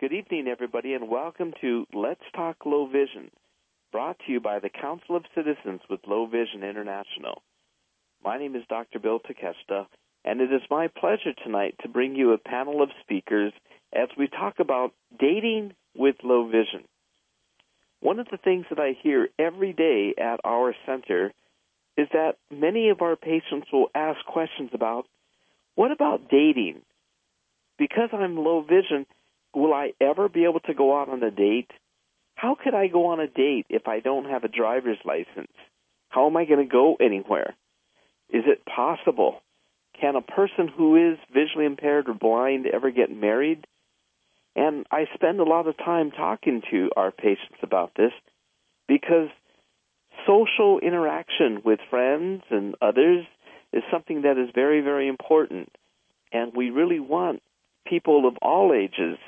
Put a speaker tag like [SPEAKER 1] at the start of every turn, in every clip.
[SPEAKER 1] Good evening, everybody, and welcome to Let's Talk Low Vision, brought to you by the Council of Citizens with Low Vision International. My name is Dr. Bill Takeshita, and it is my pleasure tonight to bring you a panel of speakers as we talk about dating with low vision. One of the things that I hear every day at our center is that many of our patients will ask questions about what about dating? Because I'm low vision, will I ever be able to go out on a date? How could I go on a date if I don't have a driver's license? How am I going to go anywhere? Is it possible? Can a person who is visually impaired or blind ever get married? And I spend a lot of time talking to our patients about this because social interaction with friends and others is something that is very, very important. And we really want people of all ages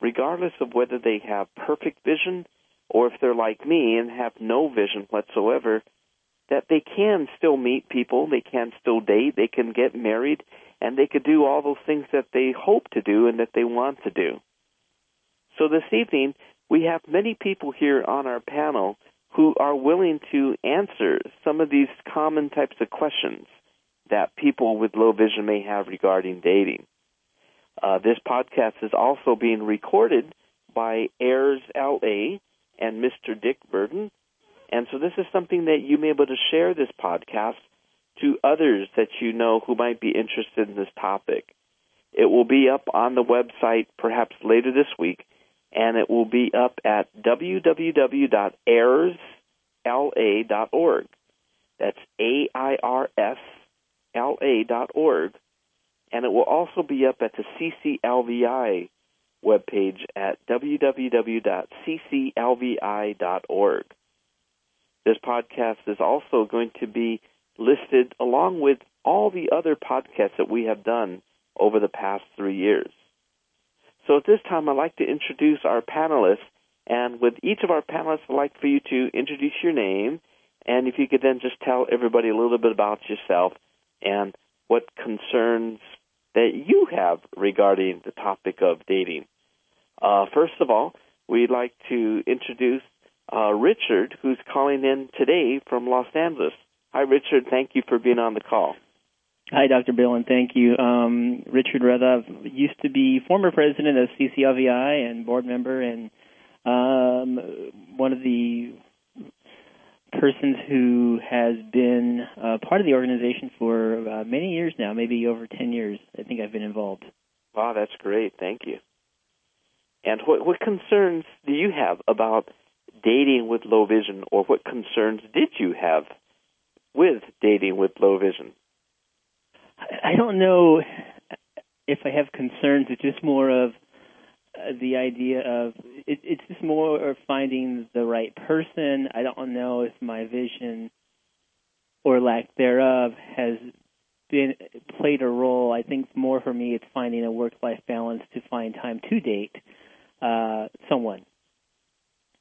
[SPEAKER 1] regardless of whether they have perfect vision or if they're like me and have no vision whatsoever, that they can still meet people, they can still date, they can get married, and they could do all those things that they hope to do and that they want to do. So this evening, we have many people here on our panel who are willing to answer some of these common types of questions that people with low vision may have regarding dating. Uh, this podcast is also being recorded by AIRS LA and Mr. Dick Burden. And so this is something that you may be able to share this podcast to others that you know who might be interested in this topic. It will be up on the website perhaps later this week, and it will be up at www.airsla.org. That's A-I-R-S L-A dot org and it will also be up at the CCLVI webpage at www.cclvi.org. This podcast is also going to be listed along with all the other podcasts that we have done over the past three years. So at this time, I'd like to introduce our panelists, and with each of our panelists, I'd like for you to introduce your name, and if you could then just tell everybody a little bit about yourself and what concerns that you have regarding the topic of dating. Uh, first of all, we'd like to introduce uh, Richard, who's calling in today from Los Angeles. Hi, Richard. Thank you for being on the call.
[SPEAKER 2] Hi, Dr. Bill, and thank you. Um, Richard Rueda used to be former president of CCLVI and board member, and um, one of the persons who has been uh, part of the organization for uh, many years now, maybe over 10 years. I think I've been involved.
[SPEAKER 1] Wow, that's great. Thank you. And what, what concerns do you have about dating with low vision, or what concerns did you have with dating with low vision?
[SPEAKER 2] I don't know if I have concerns. It's just more of the idea of it, it's just more of finding the right person. I don't know if my vision or lack thereof has been played a role. I think more for me, it's finding a work-life balance to find time to date uh, someone.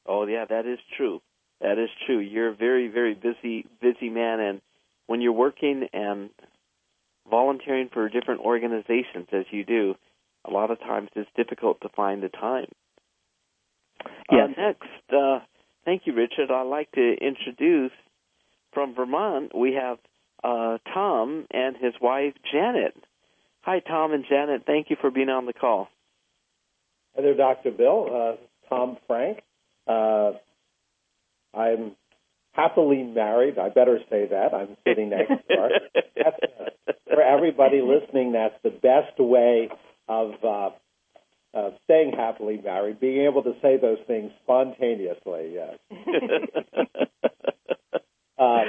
[SPEAKER 1] Oh yeah, that is true. That is true. You're a very, very busy, busy man, and when you're working and volunteering for different organizations as you do, a lot of times it's difficult to find the time.
[SPEAKER 2] Yes.
[SPEAKER 1] Uh, next, uh, thank you, Richard. I'd like to introduce from Vermont, we have uh, Tom and his wife, Janet. Hi, Tom and Janet. Thank you for being on the call.
[SPEAKER 3] Hi there, Dr. Bill. Uh, Tom Frank. Uh, I'm happily married. I better say that. I'm sitting next to her. That's, uh, for everybody listening, that's the best way of uh, uh, staying happily married, being able to say those things spontaneously. Yes. uh,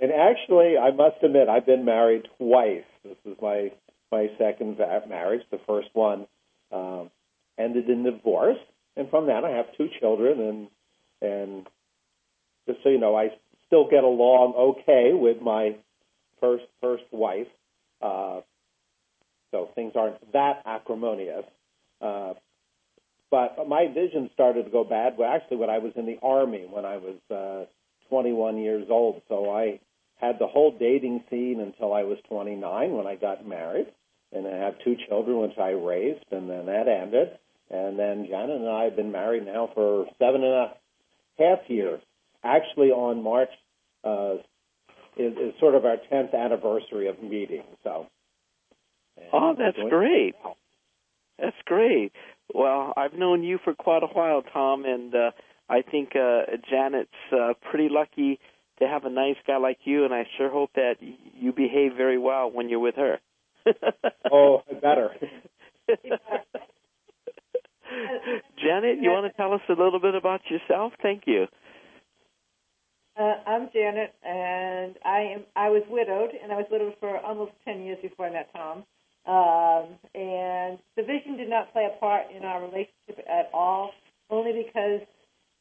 [SPEAKER 3] and actually, I must admit, I've been married twice. This is my my second marriage. The first one um, ended in divorce, and from that, I have two children. And and just so you know, I still get along okay with my first first wife. Uh, so things aren't that acrimonious. Uh, but my vision started to go bad. Well, actually, when I was in the army, when I was uh, 21 years old. So I had the whole dating scene until I was 29 when I got married, and I had two children which I raised, and then that ended. And then Janet and I have been married now for seven and a half years. Actually, on March uh, is, is sort of our 10th anniversary of meeting. So.
[SPEAKER 1] Oh, that's great. That's great. Well, I've known you for quite a while, Tom, and uh, I think uh, Janet's uh, pretty lucky to have a nice guy like you, and I sure hope that you behave very well when you're with her.
[SPEAKER 3] oh, better.
[SPEAKER 1] Janet, you want to tell us a little bit about yourself? Thank you.
[SPEAKER 4] Uh, I'm Janet, and I am. I was widowed, and I was widowed for almost ten years before I met Tom. Um, and the vision did not play a part in our relationship at all, only because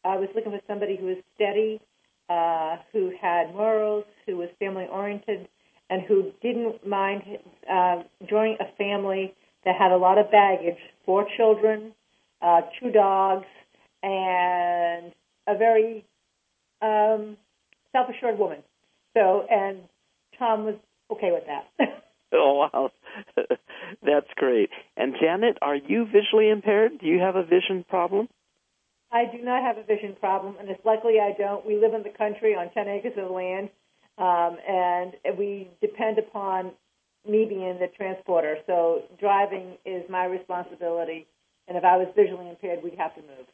[SPEAKER 4] I was looking for somebody who was steady, uh, who had morals, who was family oriented, and who didn't mind uh, joining a family that had a lot of baggage, four children, uh, two dogs, and a very um, self-assured woman. So, and Tom was okay with that.
[SPEAKER 1] oh wow, that's great. And Janet, are you visually impaired? Do you have a vision problem?
[SPEAKER 4] I do not have a vision problem, and it's likely I don't. We live in the country on 10 acres of land, um, and we depend upon me being the transporter. So driving is my responsibility, and if I was visually impaired, we'd have to move.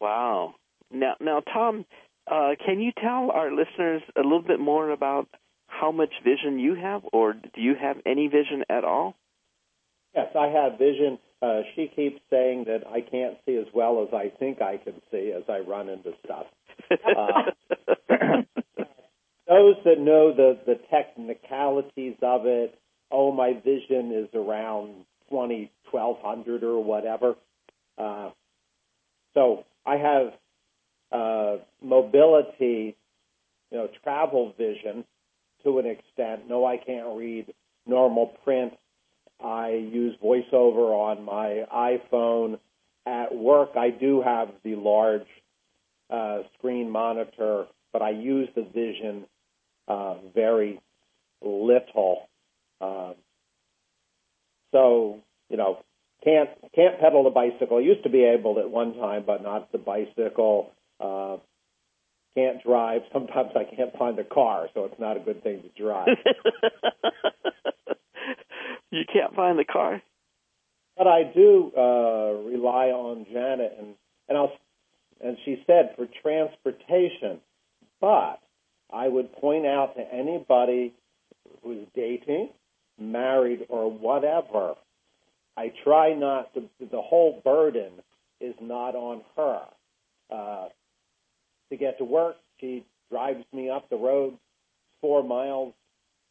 [SPEAKER 1] Wow. Now, now, Tom, uh, can you tell our listeners a little bit more about how much vision you have, or do you have any vision at all?
[SPEAKER 3] Yes, I have vision. Uh, she keeps saying that I can't see as well as I think I can see as I run into stuff. Uh, those that know the, the technicalities of it, oh, my vision is around 20, 1200 or whatever. Uh, so I have uh, mobility, you know, travel vision to an extent. No, I can't read normal print. I use voiceover on my iPhone. At work, I do have the large uh, screen monitor, but I use the vision uh, very little. Uh, so, you know, can't can't pedal the bicycle. Used to be able at one time, but not the bicycle. Uh, can't drive. Sometimes I can't find a car, so it's not a good thing to drive.
[SPEAKER 1] you can't find the car.
[SPEAKER 3] But I do uh, rely on Janet, and and I'll and she said for transportation. But I would point out to anybody who's dating, married, or whatever. I try not to. The whole burden is not on her. Uh, to get to work. She drives me up the road four miles,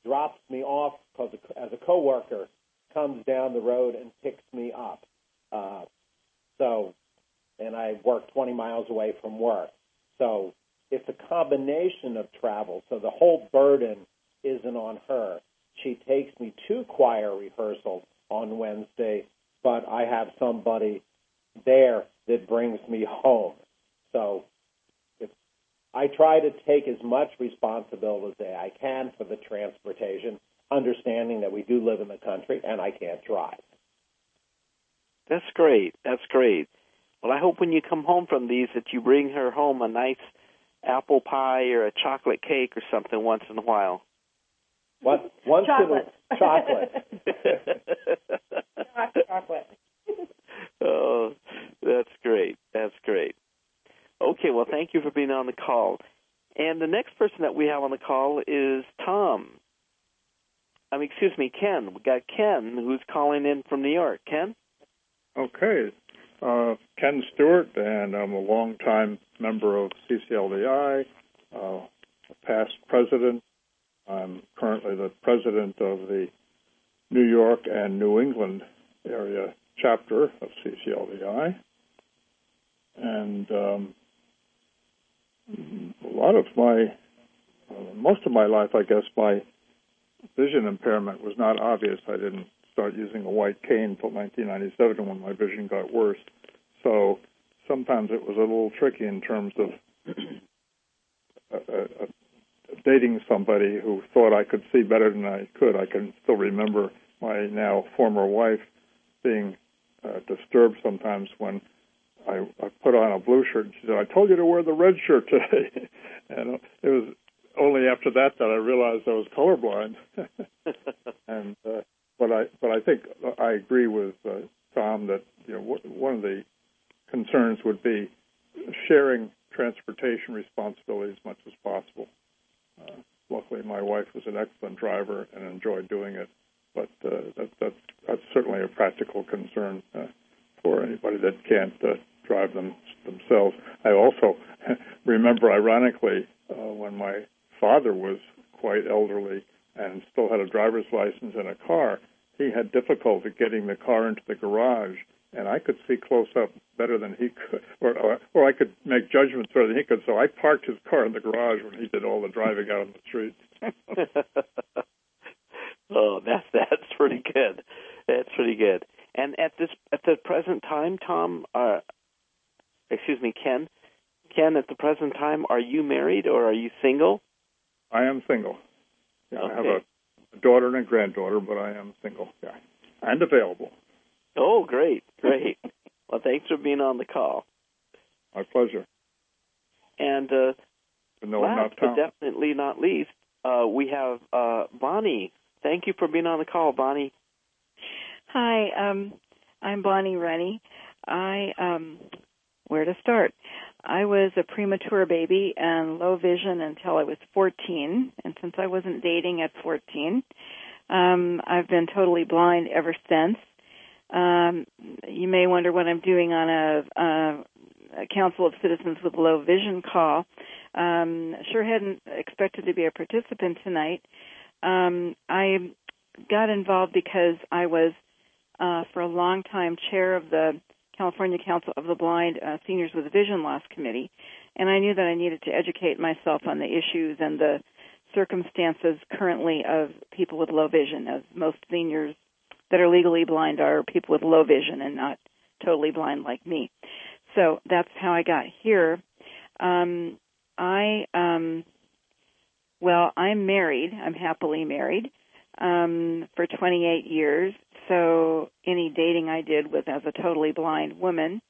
[SPEAKER 3] drops me off because as a coworker comes down the road and picks me up. Uh, so, and I work 20 miles away from work. So it's a combination of travel. So the whole burden isn't on her. She takes me to choir rehearsals on Wednesday, but I have somebody there that brings me home. So I try to take as much responsibility as I can for the transportation, understanding that we do live in the country and I can't drive.
[SPEAKER 1] That's great. That's great. Well, I hope when you come home from these that you bring her home a nice apple pie or a chocolate cake or something once in a while.
[SPEAKER 3] What? Once
[SPEAKER 4] chocolate.
[SPEAKER 3] in a chocolate.
[SPEAKER 4] chocolate.
[SPEAKER 1] oh, that's great. That's great. Okay, well, thank you for being on the call. And the next person that we have on the call is Tom. I mean, excuse me, Ken. We got Ken who's calling in from New York. Ken?
[SPEAKER 5] Okay. Uh, Ken Stewart, and I'm a longtime member of CCLVI, uh, past president. I'm currently the president of the New York and New England area chapter of CCLVI. And um, a lot of my, uh, most of my life, I guess, my vision impairment was not obvious. I didn't start using a white cane until 1997 when my vision got worse. So sometimes it was a little tricky in terms of uh, uh, dating somebody who thought I could see better than I could. I can still remember my now former wife being uh, disturbed sometimes when I, I put on a blue shirt. And she said, "I told you to wear the red shirt today," and it was only after that that I realized I was colorblind. and uh, but I but I think I agree with uh, Tom that you know one of the concerns would be sharing transportation responsibility as much as possible. Uh, luckily, my wife was an excellent driver and enjoyed doing it, but uh, that, that's that's certainly a practical concern uh, for anybody that can't uh, drive them themselves. I also remember, ironically, uh, when my father was quite elderly and still had a driver's license and a car, he had difficulty getting the car into the garage, and I could see close up better than he could, or, or or I could make judgments better than he could. So I parked his car in the garage when he did all the driving out on the street.
[SPEAKER 1] oh, that's that's pretty good. That's pretty good. And at this at the present time, Tom, uh, excuse me, Ken, Ken, at the present time, are you married or are you single?
[SPEAKER 5] I am single. Yeah,
[SPEAKER 1] okay.
[SPEAKER 5] I have a daughter and a granddaughter, but I am single. Yeah, and available.
[SPEAKER 1] Oh, great, great. well, thanks for being on the call.
[SPEAKER 5] My pleasure.
[SPEAKER 1] And uh,
[SPEAKER 5] no,
[SPEAKER 1] last but definitely not least, uh, we have uh, Bonnie. Thank you for being on the call, Bonnie.
[SPEAKER 6] Hi, um, I'm Bonnie Rennie. I um, where to start? I was a premature baby and low vision until I was 14, and since I wasn't dating at 14, um, I've been totally blind ever since. Um, you may wonder what I'm doing on a, a, a Council of Citizens with Low Vision call. Um, sure hadn't expected to be a participant tonight. Um, I got involved because I was, uh, for a long time, chair of the California Council of the Blind uh, Seniors with Vision Loss Committee, and I knew that I needed to educate myself on the issues and the circumstances currently of people with low vision, as most seniors that are legally blind are people with low vision and not totally blind like me. So that's how I got here. Um, I, um, well, I'm married. I'm happily married um, for 28 years. So any dating I did was as a totally blind woman.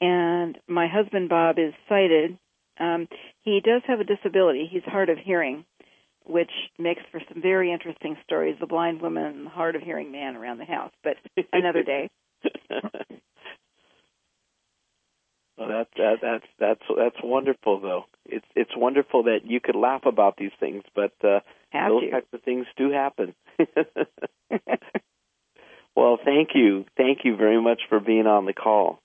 [SPEAKER 6] And my husband Bob is sighted. Um, he does have a disability. He's hard of hearing, which makes for some very interesting stories. The blind woman and the hard of hearing man around the house, but another day.
[SPEAKER 1] well, that, that that's that's that's wonderful, though. It's it's wonderful that you could laugh about these things, but uh,
[SPEAKER 6] Have
[SPEAKER 1] those
[SPEAKER 6] to.
[SPEAKER 1] types of things do happen. well, thank you, thank you very much for being on the call.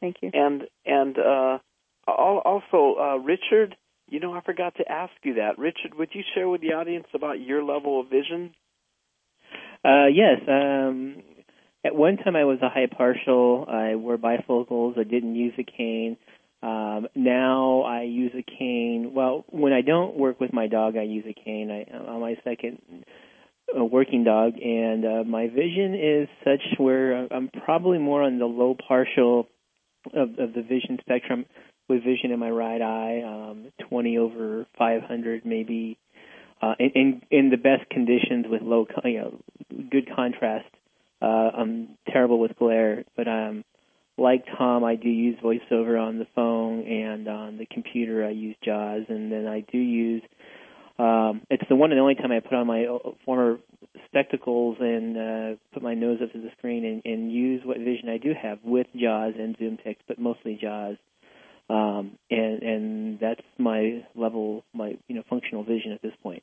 [SPEAKER 6] Thank you.
[SPEAKER 1] And and uh, also, uh, Richard, you know, I forgot to ask you that. Richard, would you share with the audience about your level of vision?
[SPEAKER 2] Uh, yes. Um, at one time, I was a high partial. I wore bifocals. I didn't use a cane. Um, now I use a cane. Well, when I don't work with my dog, I use a cane. I, on my second uh, working dog, and uh, my vision is such where I'm probably more on the low partial of, of the vision spectrum with vision in my right eye, um, 20 over 500 maybe, uh, in, in in the best conditions with low, you know, good contrast. Uh, I'm terrible with glare, but um, like Tom, I do use VoiceOver on the phone and on the computer. I use JAWS, and then I do use. Um, it's the one and only time I put on my uh, former spectacles and uh, put my nose up to the screen and, and use what vision I do have with JAWS and ZoomText, but mostly JAWS. Um, and and that's my level, my you know functional vision at this point.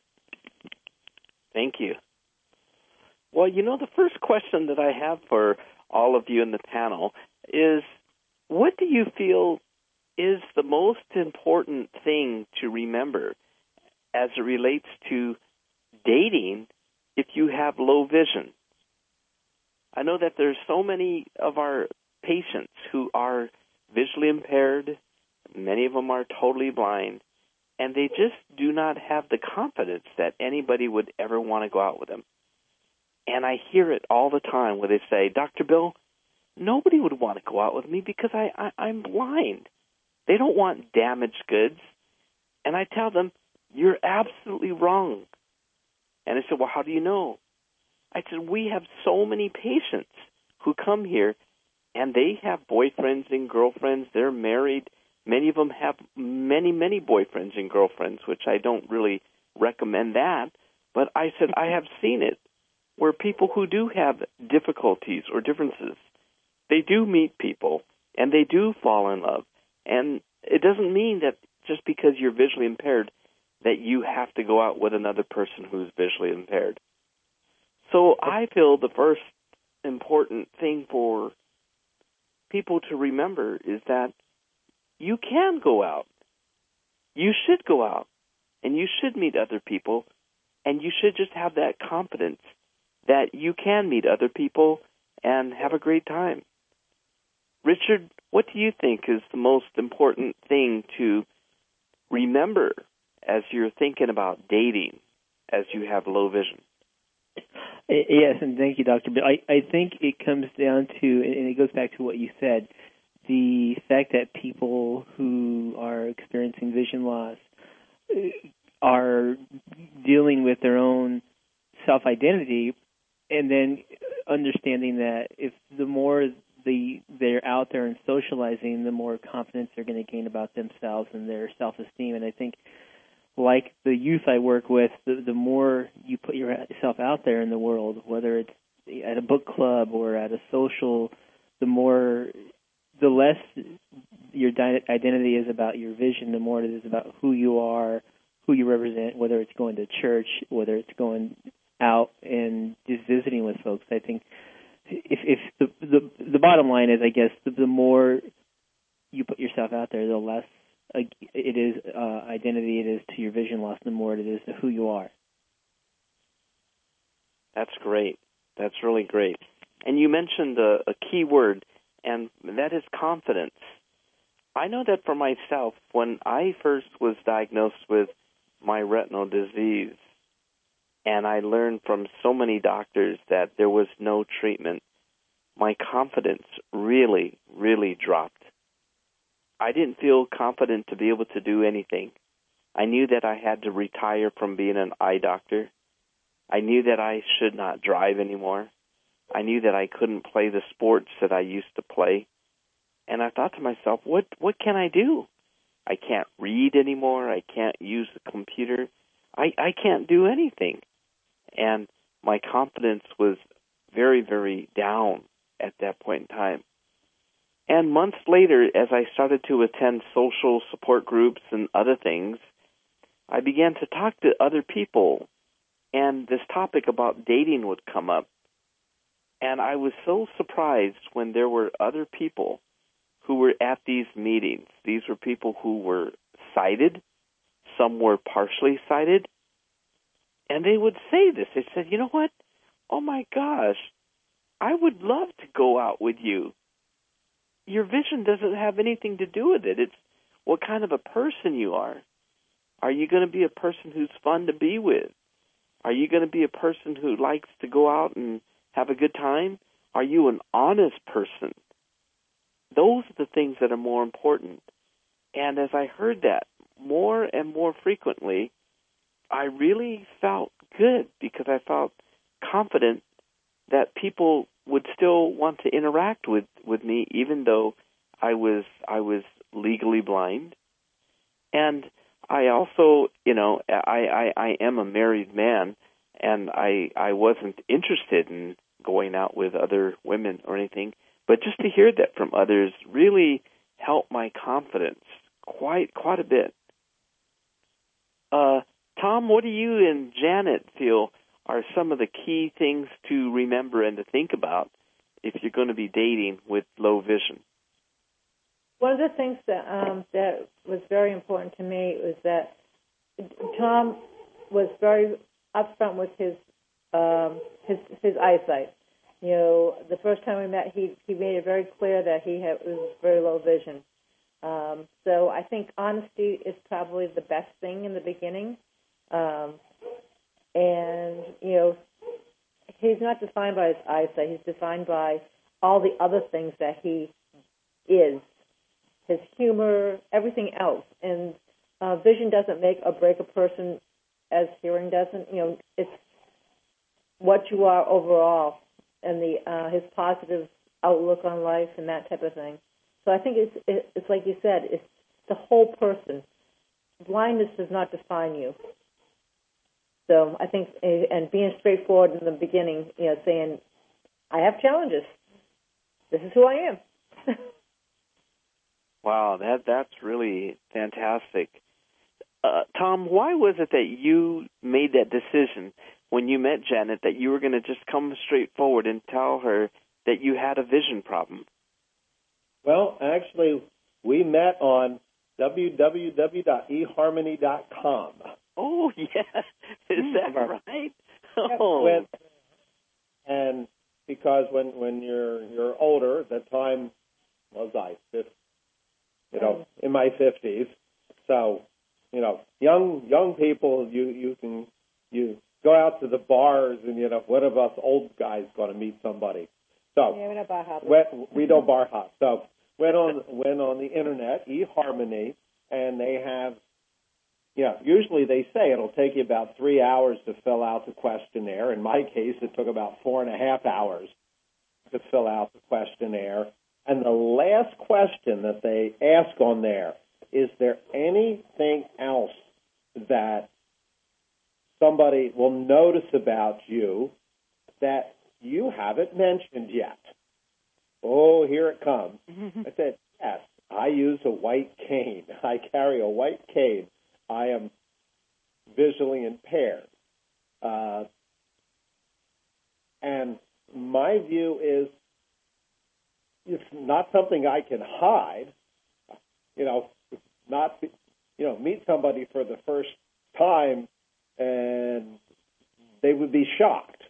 [SPEAKER 1] Thank you. Well, you know, the first question that I have for all of you in the panel is what do you feel is the most important thing to remember as it relates to dating if you have low vision? I know that there's so many of our patients who are visually impaired, many of them are totally blind, and they just do not have the confidence that anybody would ever want to go out with them. And I hear it all the time where they say, Dr. Bill, nobody would want to go out with me because I, I I'm blind. They don't want damaged goods. And I tell them, you're absolutely wrong. And I said, well, how do you know? I said, we have so many patients who come here and they have boyfriends and girlfriends. They're married. Many of them have many, many boyfriends and girlfriends, which I don't really recommend that. But I said I have seen it where people who do have difficulties or differences, they do meet people and they do fall in love. And it doesn't mean that just because you're visually impaired that you have to go out with another person who's visually impaired. So I feel the first important thing for people to remember is that you can go out. You should go out and you should meet other people and you should just have that confidence that you can meet other people and have a great time. Richard, what do you think is the most important thing to remember as you're thinking about dating as you have low vision?
[SPEAKER 2] Yes, and thank you, Doctor. But I, I think it comes down to, and it goes back to what you said, the fact that people who are experiencing vision loss uh, are dealing with their own self identity, and then understanding that if the more the they're out there and socializing, the more confidence they're going to gain about themselves and their self esteem. And I think like the youth I work with, the, the more you put yourself out there in the world, whether it's at a book club or at a social, the more, the less your identity is about your vision, the more it is about who you are, who you represent, whether it's going to church, whether it's going out and just visiting with folks. I think if if the the, the bottom line is, I guess, the, the more you put yourself out there, the less it is uh, identity it is to your vision loss, the more it is to who you are.
[SPEAKER 1] That's great. That's really great. And you mentioned a, a key word, and that is confidence. I know that for myself, when I first was diagnosed with my retinal disease, and I learned from so many doctors that there was no treatment, my confidence really, really dropped. I didn't feel confident to be able to do anything. I knew that I had to retire from being an eye doctor. I knew that I should not drive anymore. I knew that I couldn't play the sports that I used to play. And I thought to myself, what what can I do? I can't read anymore. I can't use the computer. I I can't do anything. And my confidence was very very down at that point in time. And months later, as I started to attend social support groups and other things, I began to talk to other people, and this topic about dating would come up. And I was so surprised when there were other people who were at these meetings. These were people who were sighted, some were partially sighted, and they would say this. They said, You know what? Oh my gosh, I would love to go out with you your vision doesn't have anything to do with it. It's what kind of a person you are. Are you going to be a person who's fun to be with? Are you going to be a person who likes to go out and have a good time? Are you an honest person? Those are the things that are more important. And as I heard that more and more frequently, I really felt good because I felt confident that people would still want to interact with with me even though I was I was legally blind. And I also you know I I, I am a married man and I I wasn't interested in going out with other women or anything. But just to hear that from others really helped my confidence quite quite a bit. Uh Tom what do you and Janet feel are some of the key things to remember and to think about if you're going to be dating with low vision?
[SPEAKER 4] One of the things that um, that was very important to me was that Tom was very upfront with his um, his his eyesight. You know, the first time we met, he he made it very clear that he had was very low vision. Um, so I think honesty is probably the best thing in the beginning. Um, and you know he's not defined by his eyesight. He's defined by all the other things that he is, his humor, everything else. And uh, vision doesn't make or break a person, as hearing doesn't. You know, it's what you are overall, and the uh, his positive outlook on life and that type of thing. So I think it's it's like you said, it's the whole person. Blindness does not define you. So I think, and being straightforward in the beginning, you know, saying, I have challenges. This is who I am.
[SPEAKER 1] wow, that that's really fantastic. Uh, Tom, why was it that you made that decision when you met Janet that you were going to just come straight forward and tell her that you had a vision problem?
[SPEAKER 3] Well, actually, we met on www.eharmony.com.
[SPEAKER 1] Oh, yeah. Is hmm. that right? Oh.
[SPEAKER 3] When, and because when when you're you're older, the time was I, you know, in my fifties. So, you know, young young people, you you can you go out to the bars and you know, what of us old guys going to meet somebody? So
[SPEAKER 4] yeah, we don't bar hop.
[SPEAKER 3] We don't bar hop. So went on went on the internet, eHarmony, and they have yeah, usually they say it'll take you about three hours to fill out the questionnaire. In my case, it took about four and a half hours to fill out the questionnaire. And the last question that they ask on there is there anything else that somebody will notice about you that you haven't mentioned yet? Oh, here it comes. I said, yes, I use a white cane. I carry a white cane. I am visually impaired. Uh, and my view is it's not something I can hide. You know, not you know meet somebody for the first time and they would be shocked.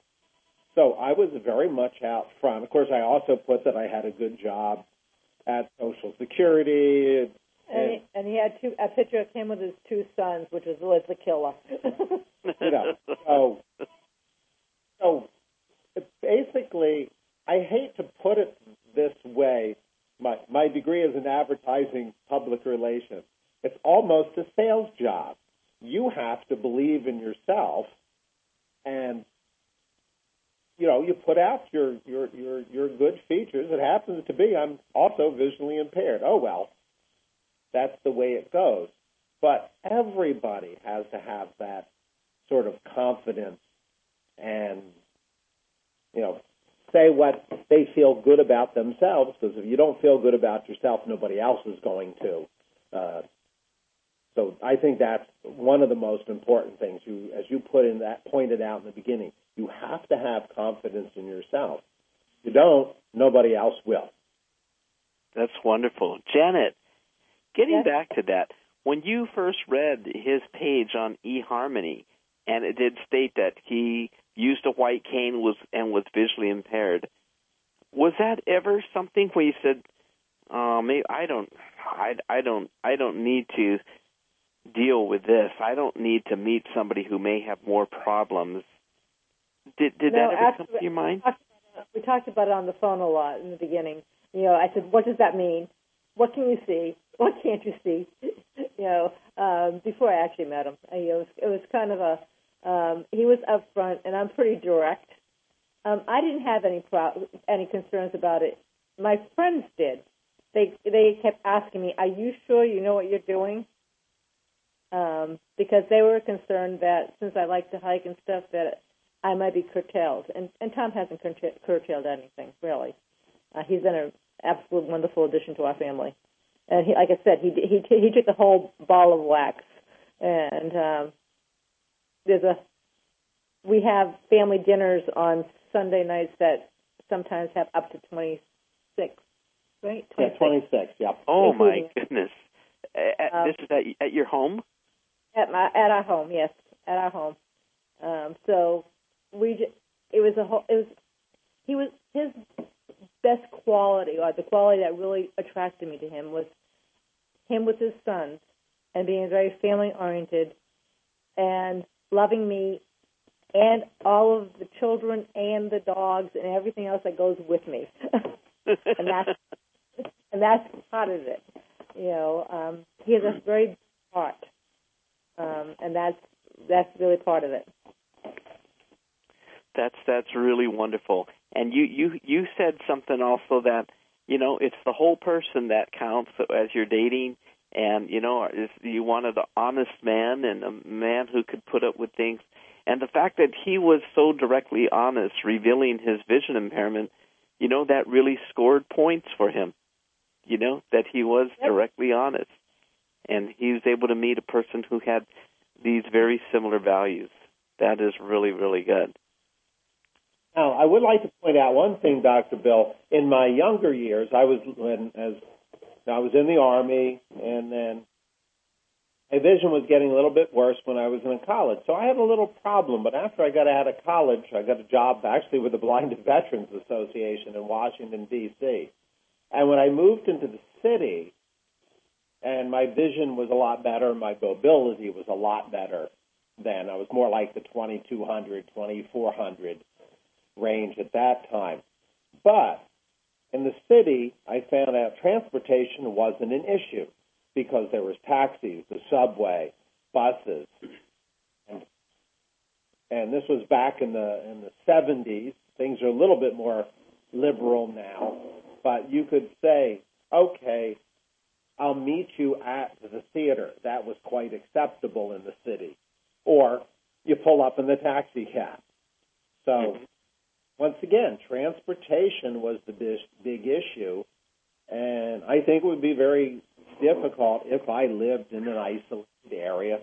[SPEAKER 3] So I was very much out front. Of course, I also put that I had a good job at Social Security.
[SPEAKER 4] And he, and he had two a picture of him with his two sons, which was was the killer.
[SPEAKER 3] you know, so so basically, I hate to put it this way. My my degree is in advertising public relations. It's almost a sales job. You have to believe in yourself, and you know you put out your your your your good features. It happens to be I'm also visually impaired. Oh well, that's the way it goes. But everybody has to have that sort of confidence and, you know, say what they feel good about themselves because if you don't feel good about yourself, nobody else is going to. Uh, so I think that's one of the most important things. You, as you put in that pointed out in the beginning, you have to have confidence in yourself. If you don't, nobody else will.
[SPEAKER 1] That's wonderful, Janet. Getting yes. back to that, when you first read his page on eHarmony, and it did state that he used a white cane was and was visually impaired, was that ever something where you said, "Oh, maybe I don't, I, I don't, I don't need to deal with this. I don't need to meet somebody who may have more problems." Did did
[SPEAKER 4] no,
[SPEAKER 1] that ever come to your mind?
[SPEAKER 4] We talked about it on the phone a lot in the beginning. You know, I said, "What does that mean? What can you see? what can't you see? you know, um, before I actually met him, I, it was it was kind of a um, he was upfront, and I'm pretty direct. Um, I didn't have any pro- any concerns about it. My friends did. They they kept asking me, "Are you sure you know what you're doing?" Um, because they were concerned that since I like to hike and stuff, that I might be curtailed. And and Tom hasn't curtailed anything really. Uh, he's been an absolute wonderful addition to our family and he, like I said, he he he took the whole ball of wax, and um, there's a we have family dinners on Sunday nights that sometimes have up to twenty six, right? 26.
[SPEAKER 3] Yeah, twenty six. Yeah.
[SPEAKER 1] Oh my goodness! At, um, this is at at your home.
[SPEAKER 4] At my at our home, yes, at our home. Um, so we just, it was a whole it was he was his best quality or the quality that really attracted me to him was him with his sons and being very family oriented and loving me and all of the children and the dogs and everything else that goes with me. and that's and that's part of it. You know, um, he has a very heart, um, and that's that's really part of it.
[SPEAKER 1] That's that's really wonderful. And you you you said something also that you know it's the whole person that counts as you're dating, and you know is you wanted an honest man and a man who could put up with things. And the fact that he was so directly honest, revealing his vision impairment, you know, that really scored points for him. You know, that he was
[SPEAKER 4] Yep.
[SPEAKER 1] directly honest. And he was able to meet a person who had these very similar values. That is really, really good.
[SPEAKER 3] Now, I would like to point out one thing, Dr. Bill. In my younger years, I was when as I was in the army, and then my vision was getting a little bit worse when I was in college. So I had a little problem. But after I got out of college, I got a job actually with the Blind Veterans Association in Washington D.C. And when I moved into the city, and my vision was a lot better, my mobility was a lot better. Then I was more like the 2200, 2400 range at that time. But in the city, I found out transportation wasn't an issue because there was taxis, the subway, buses, and and this was back in the in the 70s. Things are a little bit more liberal now, but you could say, okay, I'll meet you at the theater. That was quite acceptable in the city, or you pull up in the taxi cab. So mm-hmm. Once again, transportation was the big, big issue, and I think it would be very difficult if I lived in an isolated area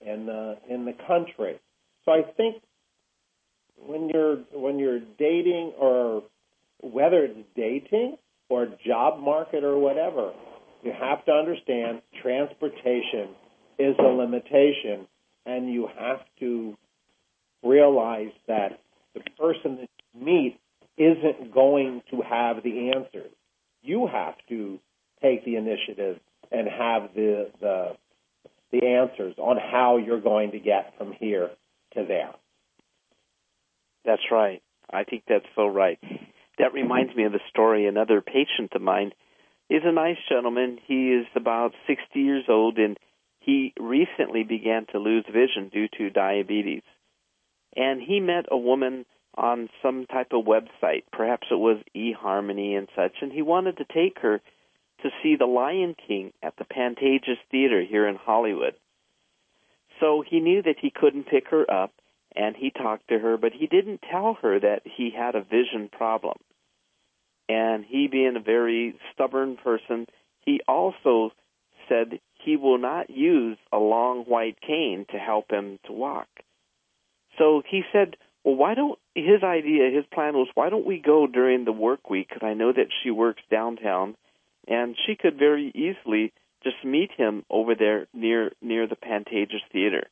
[SPEAKER 3] in the in the country. So I think when you're when you're dating or whether it's dating or job market or whatever, you have to understand transportation is a limitation, and you have to realize that the person that you meet isn't going to have the answers. You have to take the initiative and have the the the answers on how you're going to get from here to there.
[SPEAKER 1] That's right. I think that's so right. That reminds me of a story. Another patient of mine is a nice gentleman. He is about 60 years old and he recently began to lose vision due to diabetes. And he met a woman on some type of website, perhaps it was eHarmony and such, and he wanted to take her to see The Lion King at the Pantages Theater here in Hollywood. So he knew that he couldn't pick her up, and he talked to her, but he didn't tell her that he had a vision problem. And he, being a very stubborn person, he also said he will not use a long white cane to help him to walk. So he said, well, why don't his idea, his plan was, why don't we go during the work week? Because I know that she works downtown, and she could very easily just meet him over there near near the Pantages Theater.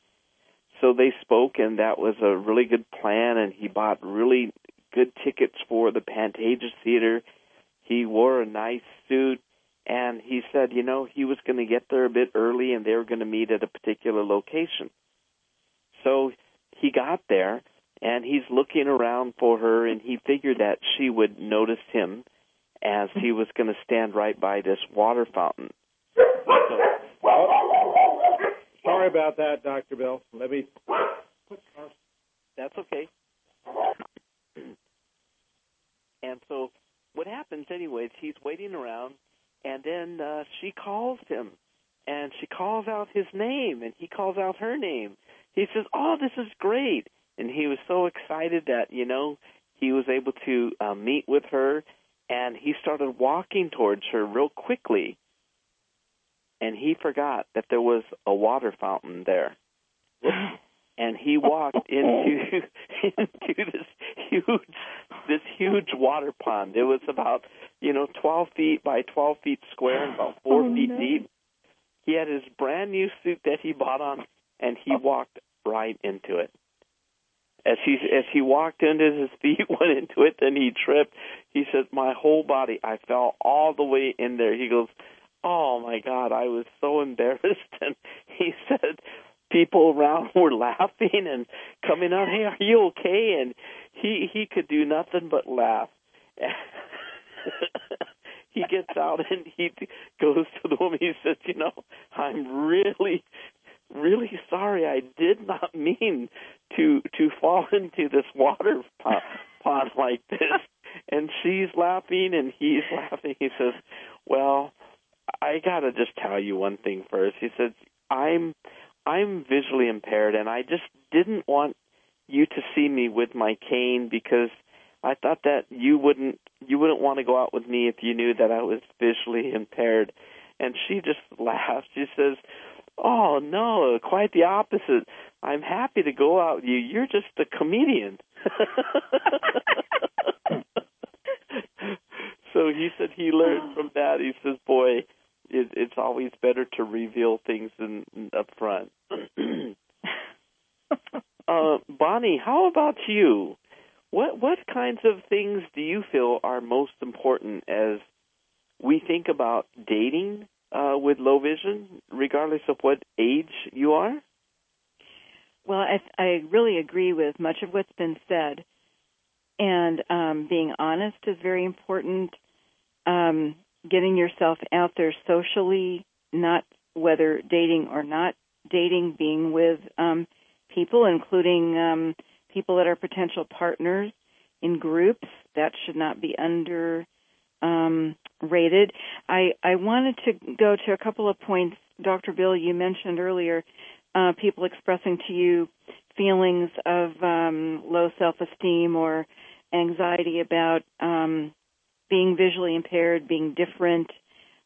[SPEAKER 1] So they spoke, and that was a really good plan. And he bought really good tickets for the Pantages Theater. He wore a nice suit, and he said, you know, he was going to get there a bit early, and they were going to meet at a particular location. So he got there and he's looking around for her and he figured that she would notice him as he was going to stand right by this water fountain.
[SPEAKER 3] Sorry about that, Dr. Bill. Let me.
[SPEAKER 1] That's okay. And so what happens anyways, he's waiting around and then uh she calls him and she calls out his name and he calls out her name. He says, "Oh, this is great." And he was so excited that, you know, he was able to uh, meet with her and he started walking towards her real quickly. And he forgot that there was a water fountain there. and he walked into into this huge this huge water pond. It was about you know twelve feet by twelve feet square and about four
[SPEAKER 6] Oh,
[SPEAKER 1] feet
[SPEAKER 6] no.
[SPEAKER 1] deep. He had his brand new suit that he bought on, and he walked right into it. As he as he walked into his feet went into it, then he tripped. He says, "My whole body, I fell all the way in there." He goes, "Oh my God, I was so embarrassed." And he said, people around were laughing and coming on, "Hey, are you okay?" And he he could do nothing but laugh. he gets out and he goes to the woman. He says, "You know, I'm really, really sorry. I did not mean to to fall into this water po- on like this? And she's laughing and he's laughing. He says, Well, I gotta just tell you one thing first. He says, I'm I'm visually impaired and I just didn't want you to see me with my cane because I thought that you wouldn't you wouldn't want to go out with me if you knew that I was visually impaired. And she just laughs. She says, "Oh no, quite the opposite. I'm happy to go out with you. You're just a comedian." so he said he learned from that. He says, "Boy, it, it's always better to reveal things in, up front." uh, Bonnie, how about you? What what kinds of things do you feel are most important as we think about dating uh, with low vision, regardless of what age you are?
[SPEAKER 6] Well, I, I really agree with much of what's been said, and um, being honest is very important. Um, getting yourself out there socially, not whether dating or not dating, being with um, people, including um, people that are potential partners in groups. That should not be under um, rated. I, I wanted to go to a couple of points, Dr. Bill, you mentioned earlier uh, people expressing to you feelings of um, low self esteem or anxiety about um, being visually impaired, being different,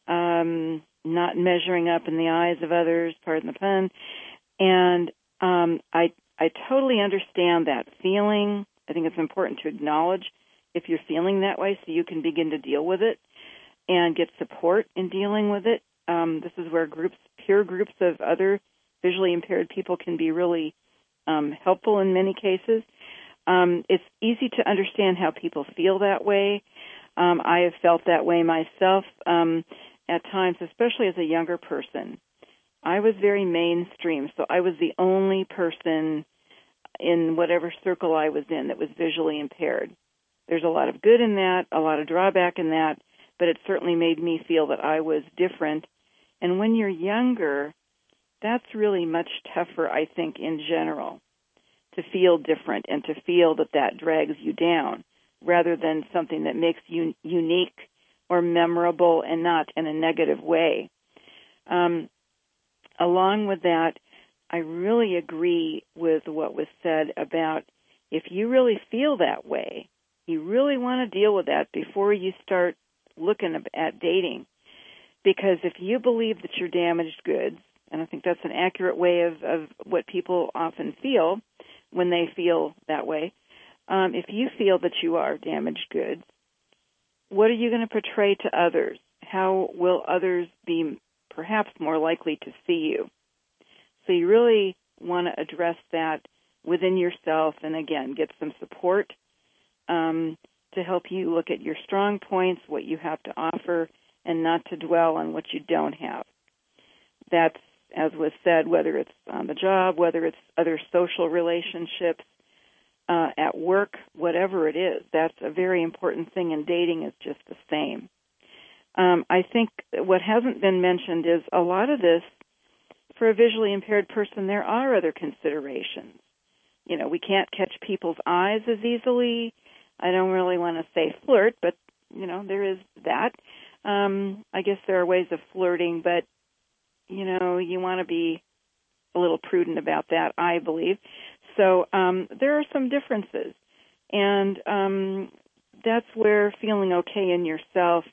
[SPEAKER 6] um, not measuring up in the eyes of others, pardon the pun. And um, I I totally understand that feeling. I think it's important to acknowledge if you're feeling that way so you can begin to deal with it and get support in dealing with it. Um, this is where groups, peer groups of other visually impaired people can be really um, helpful in many cases. Um, it's easy to understand how people feel that way. Um, I have felt that way myself um, at times, especially as a younger person. I was very mainstream, so I was the only person in whatever circle I was in that was visually impaired. There's a lot of good in that, a lot of drawback in that, but it certainly made me feel that I was different. And when you're younger, that's really much tougher, I think, in general, to feel different and to feel that that drags you down rather than something that makes you unique or memorable and not in a negative way. Um, along with that, I really agree with what was said about if you really feel that way, you really want to deal with that before you start looking at dating. Because if you believe that you're damaged goods, and I think that's an accurate way of, of what people often feel when they feel that way, um, if you feel that you are damaged goods, what are you going to portray to others? How will others be perhaps more likely to see you? So you really want to address that within yourself and again, get some support um, to help you look at your strong points, what you have to offer, and not to dwell on what you don't have. That's, as was said, whether it's on the job, whether it's other social relationships, uh, at work, whatever it is. That's a very important thing, and dating is just the same. Um, I think what hasn't been mentioned is a lot of this, for a visually impaired person, there are other considerations. You know, we can't catch people's eyes as easily. I don't really want to say flirt, but you know, there is that. Um, I guess there are ways of flirting, but you know, you want to be a little prudent about that, I believe. So um, there are some differences, and um, that's where feeling okay in yourself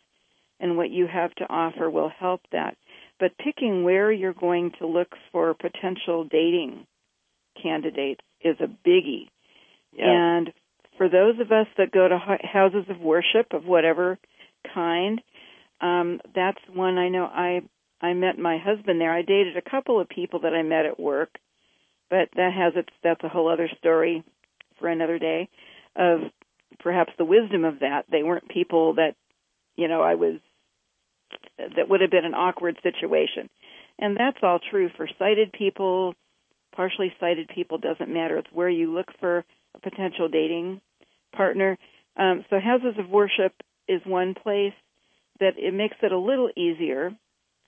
[SPEAKER 6] and what you have to offer will help that. But picking where you're going to look for potential dating candidates is a biggie. Yeah. And for those of us that go to houses of worship of whatever kind, um, that's one I know I I met my husband there. I dated a couple of people that I met at work, but that has its that's a whole other story for another day of perhaps the wisdom of that. They weren't people that you know I was that would have been an awkward situation. And that's all true for sighted people, partially sighted people doesn't matter. It's where you look for a potential dating partner. Um, so houses of worship is one place that it makes it a little easier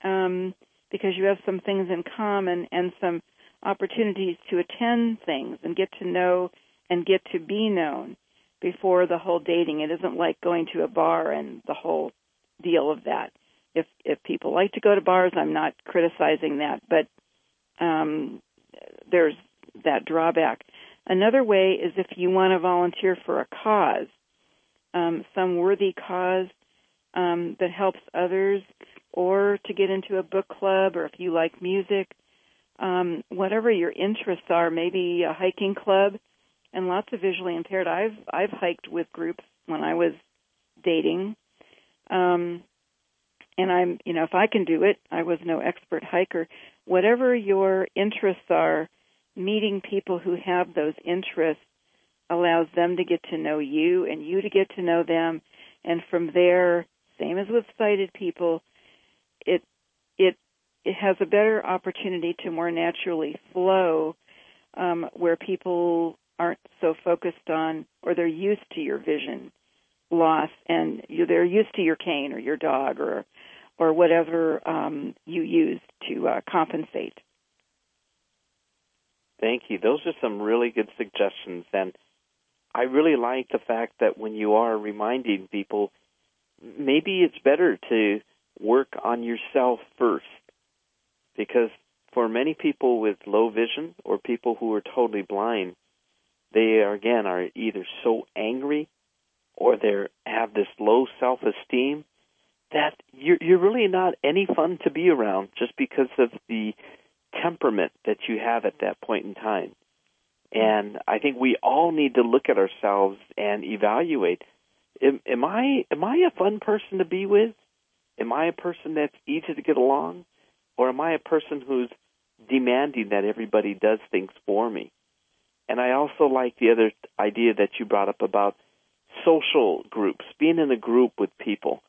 [SPEAKER 6] um, because you have some things in common and some opportunities to attend things and get to know and get to be known. before the whole dating. It isn't like going to a bar and the whole deal of that. If if people like to go to bars, I'm not criticizing that, but um, there's that drawback. Another way is if you want to volunteer for a cause, um, some worthy cause um, that helps others, or to get into a book club, or if you like music, um, whatever your interests are, maybe a hiking club, and lots of visually impaired. I've I've hiked with groups when I was dating, um, and I'm you know if I can do it, I was no expert hiker. Whatever your interests are, meeting people who have those interests allows them to get to know you and you to get to know them, and from there, same as with sighted people, it it it has a better opportunity to more naturally flow um, where people aren't so focused on or they're used to your vision loss and you, they're used to your cane or your dog or or whatever um, you use to uh, compensate.
[SPEAKER 1] Thank you. Those are some really good suggestions, and I really like the fact that when you are reminding people, maybe it's better to work on yourself first because for many people with low vision or people who are totally blind, they are, again are either so angry or they have this low self-esteem that you're you're really not any fun to be around just because of the temperament that you have at that point in time. Hmm. And I think we all need to look at ourselves and evaluate: am, am I am I a fun person to be with? Am I a person that's easy to get along? Or am I a person who's demanding that everybody does things for me? And I also like the other idea that you brought up about social groups, being in a group with people.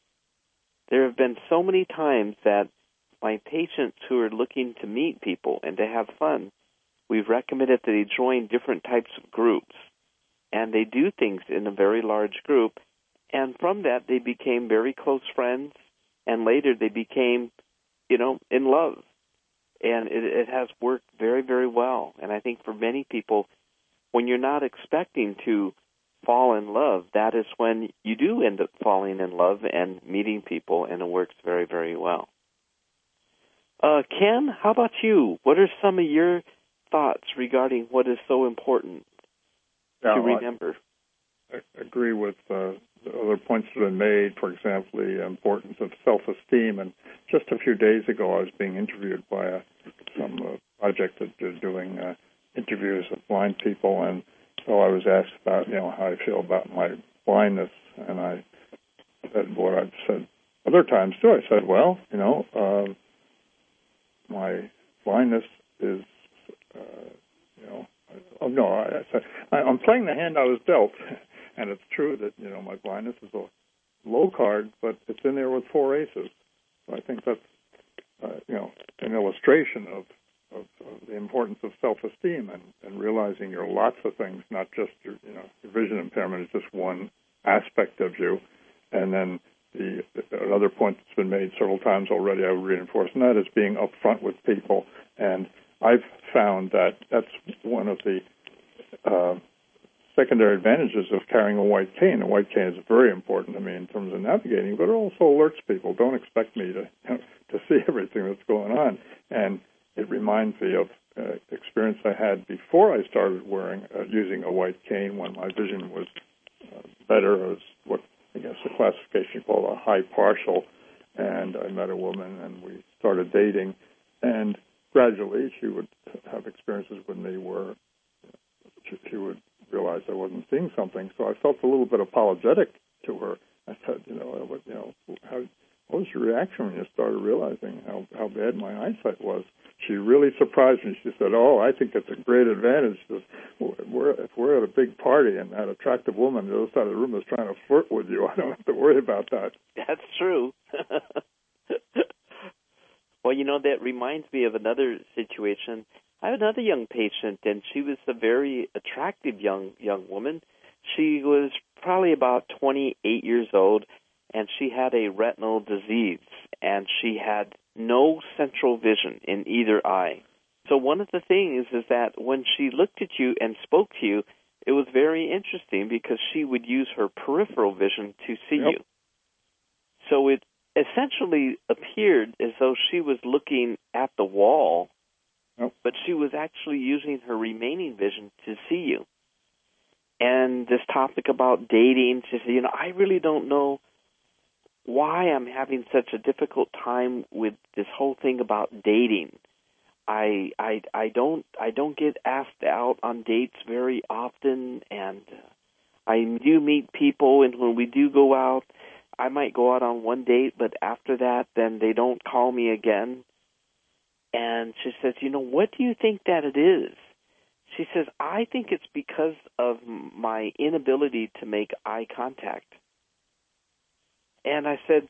[SPEAKER 1] There have been so many times that my patients who are looking to meet people and to have fun, we've recommended that they join different types of groups. And they do things in a very large group. And from that, they became very close friends. And later, they became you know, in love. And it, it has worked very, very well. And I think for many people, when you're not expecting to fall in love, that is when you do end up falling in love and meeting people, and it works very, very well. Uh, Ken, how about you? What are some of your thoughts regarding what is so important
[SPEAKER 5] yeah,
[SPEAKER 1] to remember?
[SPEAKER 5] I, I agree with uh, other points that have been made, for example, the importance of self-esteem. And just a few days ago, I was being interviewed by a, some uh, project that is doing uh, interviews of blind people, and so I was asked about, you know, how I feel about my blindness, and I said what I've said other times too. I said, well, you know, uh, my blindness is, uh, you know, oh no, I, I I'm playing the hand I was dealt. And it's true that you know my blindness is a low card, but it's in there with four aces. So I think that's uh, you know an illustration of, of, of the importance of self-esteem and, and realizing you're lots of things, not just your you know your vision impairment is just one aspect of you. And then the another point that's been made several times already, I would reinforce, and that is being upfront with people. And I've found that that's one of the uh, secondary advantages of carrying a white cane. A white cane is very important to me in terms of navigating, but it also alerts people. Don't expect me to to see everything that's going on, and it reminds me of uh, experience I had before I started wearing uh, using a white cane when my vision was uh, better. Was what I guess the classification called a high partial, and I met a woman and we started dating, and gradually she would have experiences with me where she, she would realized I wasn't seeing something. So I felt a little bit apologetic to her. I said, you know, what, you know, how, what was your reaction when you started realizing how how bad my eyesight was? She really surprised me. She said, "Oh, I think it's a great advantage. That we're if we're at a big party and that attractive woman on the other side of the room is trying to flirt with you, I don't have to worry about that."
[SPEAKER 1] That's true. well, you know that reminds me of another situation I have another young patient, and she was a very attractive young young woman. She was probably about 28 years old, and she had a retinal disease, and she had no central vision in either eye. So one of the things is that when she looked at you and spoke to you, it was very interesting because she would use her peripheral vision to see
[SPEAKER 5] Yep.
[SPEAKER 1] you. So it essentially appeared as though she was looking at the wall,
[SPEAKER 5] Yep.
[SPEAKER 1] but she was actually using her remaining vision to see you. And this topic about dating, she said, you know, I really don't know why I'm having such a difficult time with this whole thing about dating. I I I don't I don't get asked out on dates very often, and I do meet people, and when we do go out, I might go out on one date, but after that, then they don't call me again. And she says, you know, what do you think that it is? She says, I think it's because of my inability to make eye contact. And I said,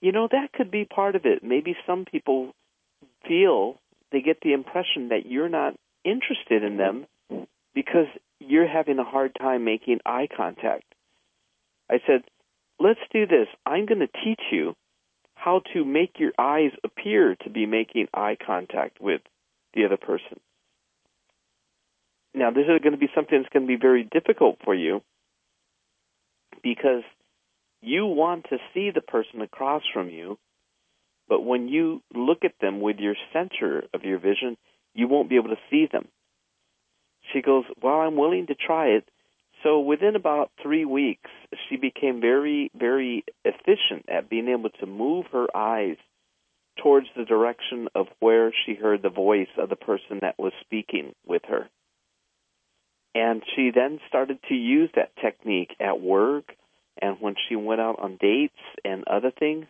[SPEAKER 1] you know, that could be part of it. Maybe some people feel they get the impression that you're not interested in them because you're having a hard time making eye contact. I said, let's do this. I'm going to teach you how to make your eyes appear to be making eye contact with the other person. Now, this is going to be something that's going to be very difficult for you because you want to see the person across from you, but when you look at them with your center of your vision, you won't be able to see them. She goes, Well, I'm willing to try it. So within about three weeks, she became very, very efficient at being able to move her eyes towards the direction of where she heard the voice of the person that was speaking with her. And she then started to use that technique at work and when she went out on dates and other things.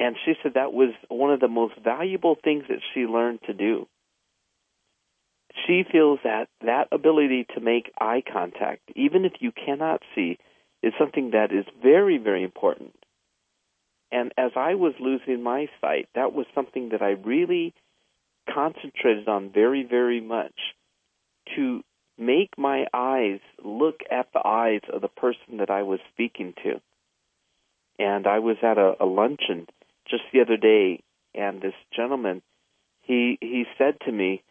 [SPEAKER 1] And she said that was one of the most valuable things that she learned to do. She feels that that ability to make eye contact, even if you cannot see, is something that is very, very important. And as I was losing my sight, that was something that I really concentrated on very, very much to make my eyes look at the eyes of the person that I was speaking to. And I was at a, a luncheon just the other day, and this gentleman, he he said to me,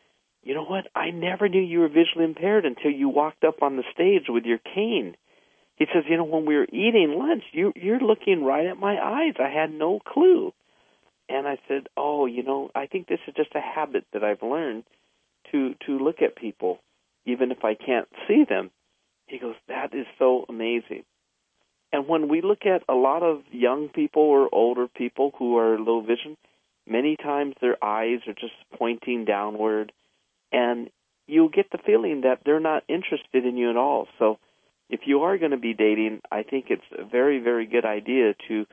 [SPEAKER 1] "You know what? I never knew you were visually impaired until you walked up on the stage with your cane." He says, "You know, when we were eating lunch, you you're looking right at my eyes. I had no clue." And I said, "Oh, you know, I think this is just a habit that I've learned to to look at people even if I can't see them. He goes, That is so amazing. And when we look at a lot of young people or older people who are low vision, many times their eyes are just pointing downward, and you get the feeling that they're not interested in you at all. So if you are going to be dating, I think it's a very, very good idea to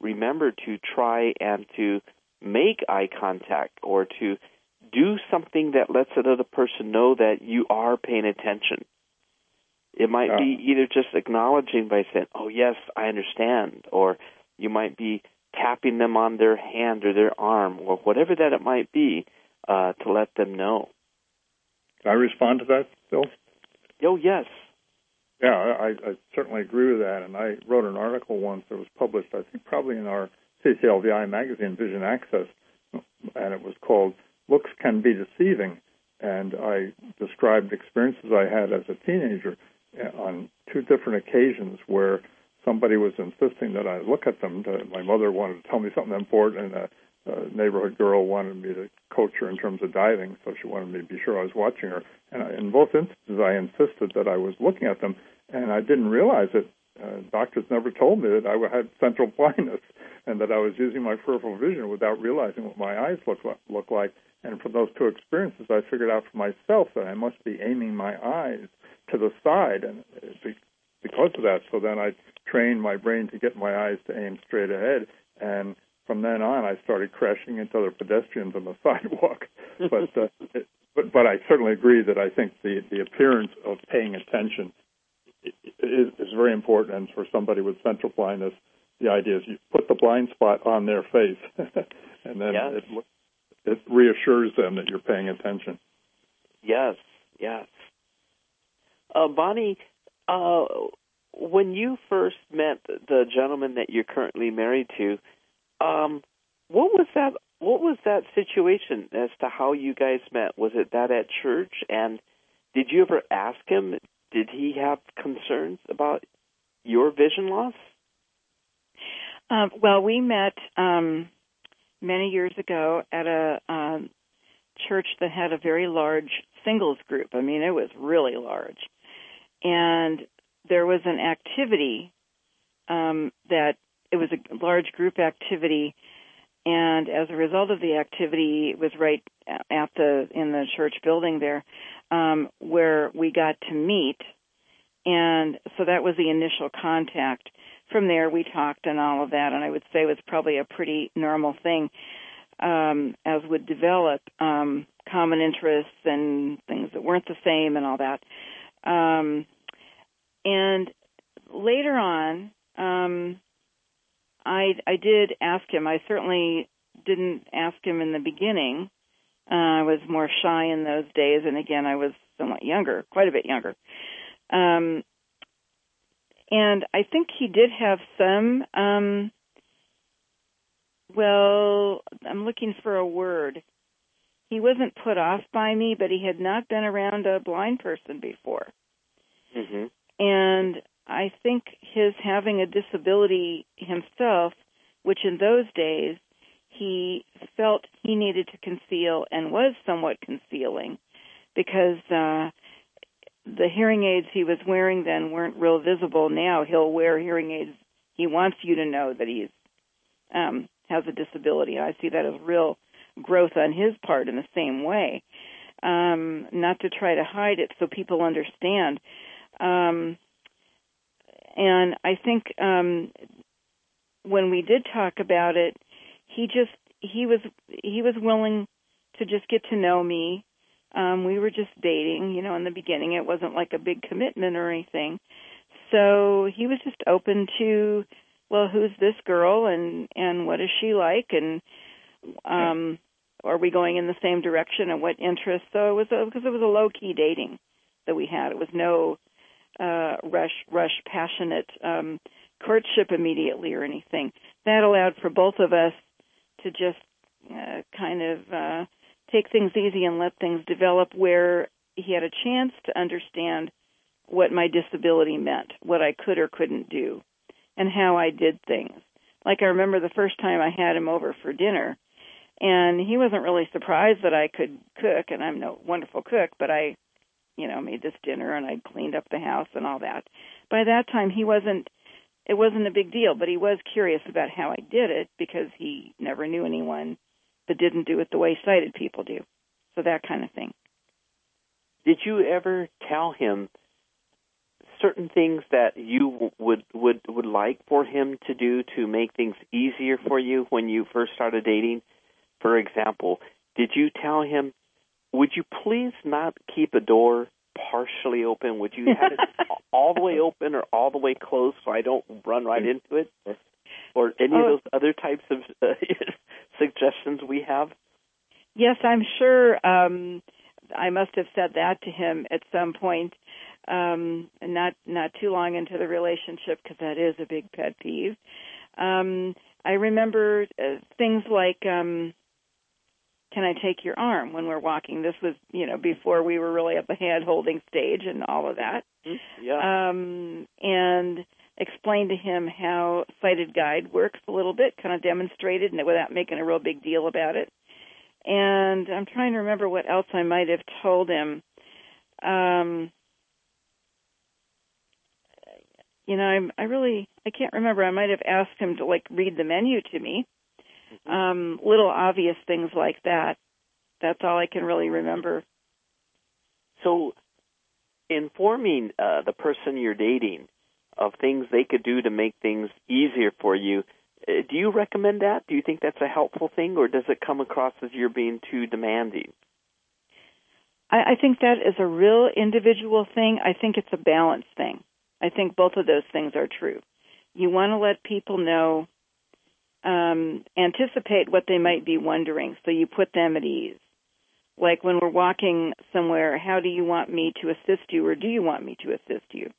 [SPEAKER 1] remember to try and to make eye contact or to do something that lets another person know that you are paying attention. It might
[SPEAKER 5] Yeah.
[SPEAKER 1] be either just acknowledging by saying, "Oh yes, I understand," or you might be tapping them on their hand or their arm or whatever that it might be uh, to let them know.
[SPEAKER 5] Can I respond to that, Bill?
[SPEAKER 1] Oh yes,
[SPEAKER 5] Yeah, I, I certainly agree with that. And I wrote an article once that was published, I think, probably in our CCLVI magazine, Vision Access, and it was called "Looks Can Be Deceiving." And I described experiences I had as a teenager uh, on two different occasions where somebody was insisting that I look at them. My mother wanted to tell me something important, and a, a neighborhood girl wanted me to coach her in terms of diving, so she wanted me to be sure I was watching her. And I, in both instances, I insisted that I was looking at them, and I didn't realize it. Uh, doctors never told me that I had central blindness and that I was using my peripheral vision without realizing what my eyes looked like, look like. And from those two experiences, I figured out for myself that I must be aiming my eyes to the side, and because of that, so then I trained my brain to get my eyes to aim straight ahead. And from then on, I started crashing into other pedestrians on the sidewalk. but uh, it, but but I certainly agree that I think the the appearance of paying attention is, is very important. And for somebody with central blindness, the idea is you put the blind spot on their face, and then
[SPEAKER 1] Yes.
[SPEAKER 5] it lo- it reassures them that you're paying attention.
[SPEAKER 1] yes, yes. Uh, Bonnie, uh, when you first met the gentleman that you're currently married to, um, what was that? What was that situation as to how you guys met? Was it that at church? And did you ever ask him? did he have concerns about your vision loss?
[SPEAKER 6] Um, well, we met um, many years ago at a um, church that had a very large singles group. I mean, it was really large, and there was an activity um, that it was a large group activity, and as a result of the activity, it was right at the in the church building there um, where we got to meet, and so that was the initial contact. From there, we talked and all of that, and I would say it was probably a pretty normal thing um, as would develop um, common interests and things that weren't the same and all that. Um, and later on, um, I I did ask him. I certainly didn't ask him in the beginning. Uh, I was more shy in those days, and again, I was somewhat younger, quite a bit younger. Um, and I think he did have some um, well, I'm looking for a word. He wasn't put off by me, but he had not been around a blind person before.
[SPEAKER 1] Mm-hmm.
[SPEAKER 6] And I think his having a disability himself, which in those days he felt he needed to conceal and was somewhat concealing because uh the hearing aids he was wearing then weren't real visible. Now he'll wear hearing aids. He wants you to know that he's um has a disability. I see that as real growth on his part in the same way. Um, not to try to hide it so people understand. Um, and I think um, when we did talk about it, he just he was he was willing to just get to know me. Um, we were just dating, you know, in the beginning. It wasn't like a big commitment or anything. So he was just open to well, who's this girl and and what is she like and um are we going in the same direction and what interests? So it was because it was a low key dating that we had. It was no uh rush rush passionate um courtship immediately or anything. That allowed for both of us to just uh, kind of uh take things easy and let things develop where he had a chance to understand what my disability meant, what I could or couldn't do and how I did things. Like I remember the first time I had him over for dinner, and he wasn't really surprised that I could cook, and I'm no wonderful cook, but I, you know, made this dinner and I cleaned up the house and all that. By that time, he wasn't. It wasn't a big deal, but he was curious about how I did it because he never knew anyone that didn't do it the way sighted people do. So that kind of thing.
[SPEAKER 1] Did you ever tell him certain things that you would would would like for him to do to make things easier for you when you first started dating? For example, did you tell him, "Would you please not keep a door partially open? Would you have it all the way open or all the way closed so I don't run right into it?" Or any
[SPEAKER 6] oh.
[SPEAKER 1] of those other types of uh, suggestions we have?
[SPEAKER 6] Yes, I'm sure. Um, I must have said that to him at some point um, not not too long into the relationship because that is a big pet peeve. Um, I remember uh, things like, um, "Can I take your arm when we're walking?" This was, you know, before we were really at the hand holding stage and all of that.
[SPEAKER 1] Mm-hmm. Yeah.
[SPEAKER 6] Um, and explained to him how sighted guide works a little bit, kind of demonstrated, and without making a real big deal about it. And I'm trying to remember what else I might have told him. Um, you know, I'm, I really, I can't remember. I might have asked him to like read the menu to me. Mm-hmm. Um, little obvious things like that. That's all I can really remember.
[SPEAKER 1] So, informing uh, the person you're dating of things they could do to make things easier for you, uh, do you recommend that? Do you think that's a helpful thing, or does it come across as you're being too demanding?
[SPEAKER 6] I, I think that is a real individual thing. I think it's a balance thing. I think both of those things are true. You want to let people know, um, anticipate what they might be wondering, so you put them at ease. Like when we're walking somewhere, how do you want me to assist you, or do you want me to assist you?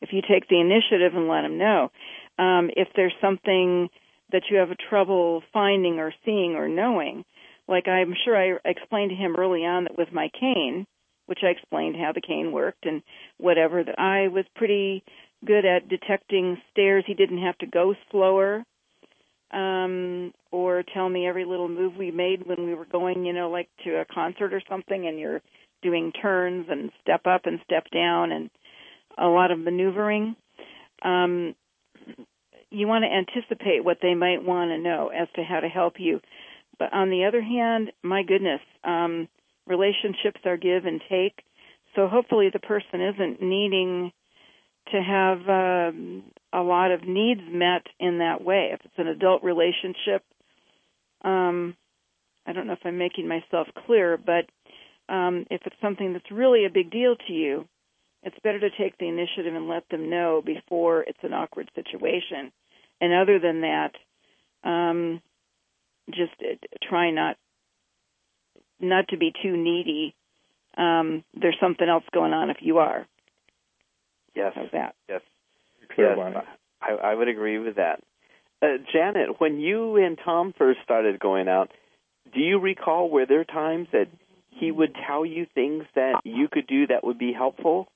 [SPEAKER 6] If you take the initiative and let them know, um, if there's something that you have trouble finding or seeing or knowing, like I'm sure I explained to him early on that with my cane, which I explained how the cane worked and whatever. That I was pretty good at detecting stairs. He didn't have to go slower um or tell me every little move we made when we were going, you know, like to a concert or something and you're doing turns and step up and step down and a lot of maneuvering. Um you want to anticipate what they might want to know as to how to help you. But on the other hand, my goodness, um relationships are give and take. So hopefully the person isn't needing to have um, a lot of needs met in that way. If it's an adult relationship, um, I don't know if I'm making myself clear, but um, if it's something that's really a big deal to you, it's better to take the initiative and let them know before it's an awkward situation. And other than that, um, just uh, try not not to be too needy. Um, there's something else going on if you are.
[SPEAKER 1] Yes.
[SPEAKER 6] How's that?
[SPEAKER 1] Yes.
[SPEAKER 5] Clear,
[SPEAKER 1] yes.
[SPEAKER 5] Bonnie.
[SPEAKER 1] I, I would agree with that. Uh, Janet, when you and Tom first started going out, do you recall were there times that he would tell you things that you could do that would be helpful?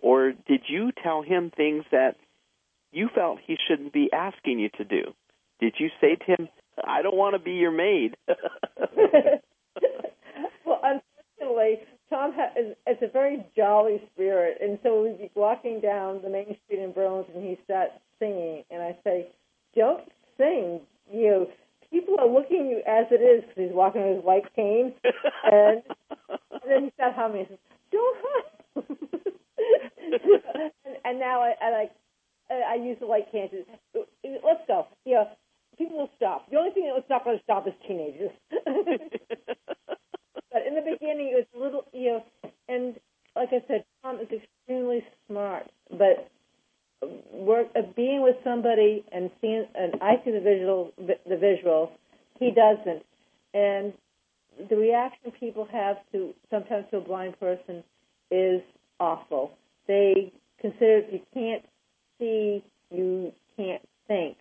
[SPEAKER 1] Or did you tell him things that you felt he shouldn't be asking you to do? Did you say to him, I don't want to be your maid?
[SPEAKER 4] well, unfortunately, Tom ha- is, is a very jolly spirit, and so we'd be walking down the main street in Burlington, and he starts singing, and I say, "Don't sing, you." People are looking at you as it is because he's walking with his white cane, and, and then he starts humming. He says, "Don't hum." and, and now I, I like I use the white cane to let's go. You know, people will stop. The only thing that will stop going to stop is teenagers. but in the beginning, it was a little, you know, and like I said, Tom is extremely smart. But work, uh, being with somebody and seeing, and I see the visual, the visual, he doesn't. And the reaction people have to sometimes to a blind person is awful. They consider you can't see, you can't think.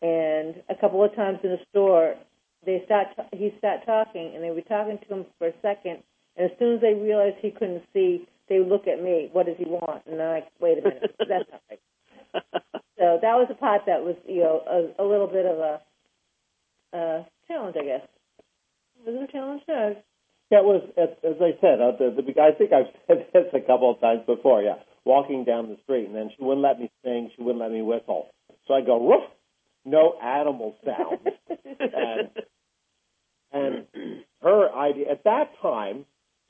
[SPEAKER 4] And a couple of times in the store, they start he start talking, and they were talking to him for a second. And as soon as they realized he couldn't see, they would look at me. What does he want? And I'm like, wait a minute, that's not right. so that was a part that was, you know, a, a little bit of a uh, challenge, I guess. Was it a challenge? No.
[SPEAKER 3] Yeah, it was, as, as I said, uh, the, the, I think I've said this a couple of times before, yeah. Walking down the street, and then she wouldn't let me sing, she wouldn't let me whistle. So I go, woof, no animal sounds. and, and her idea, at that time,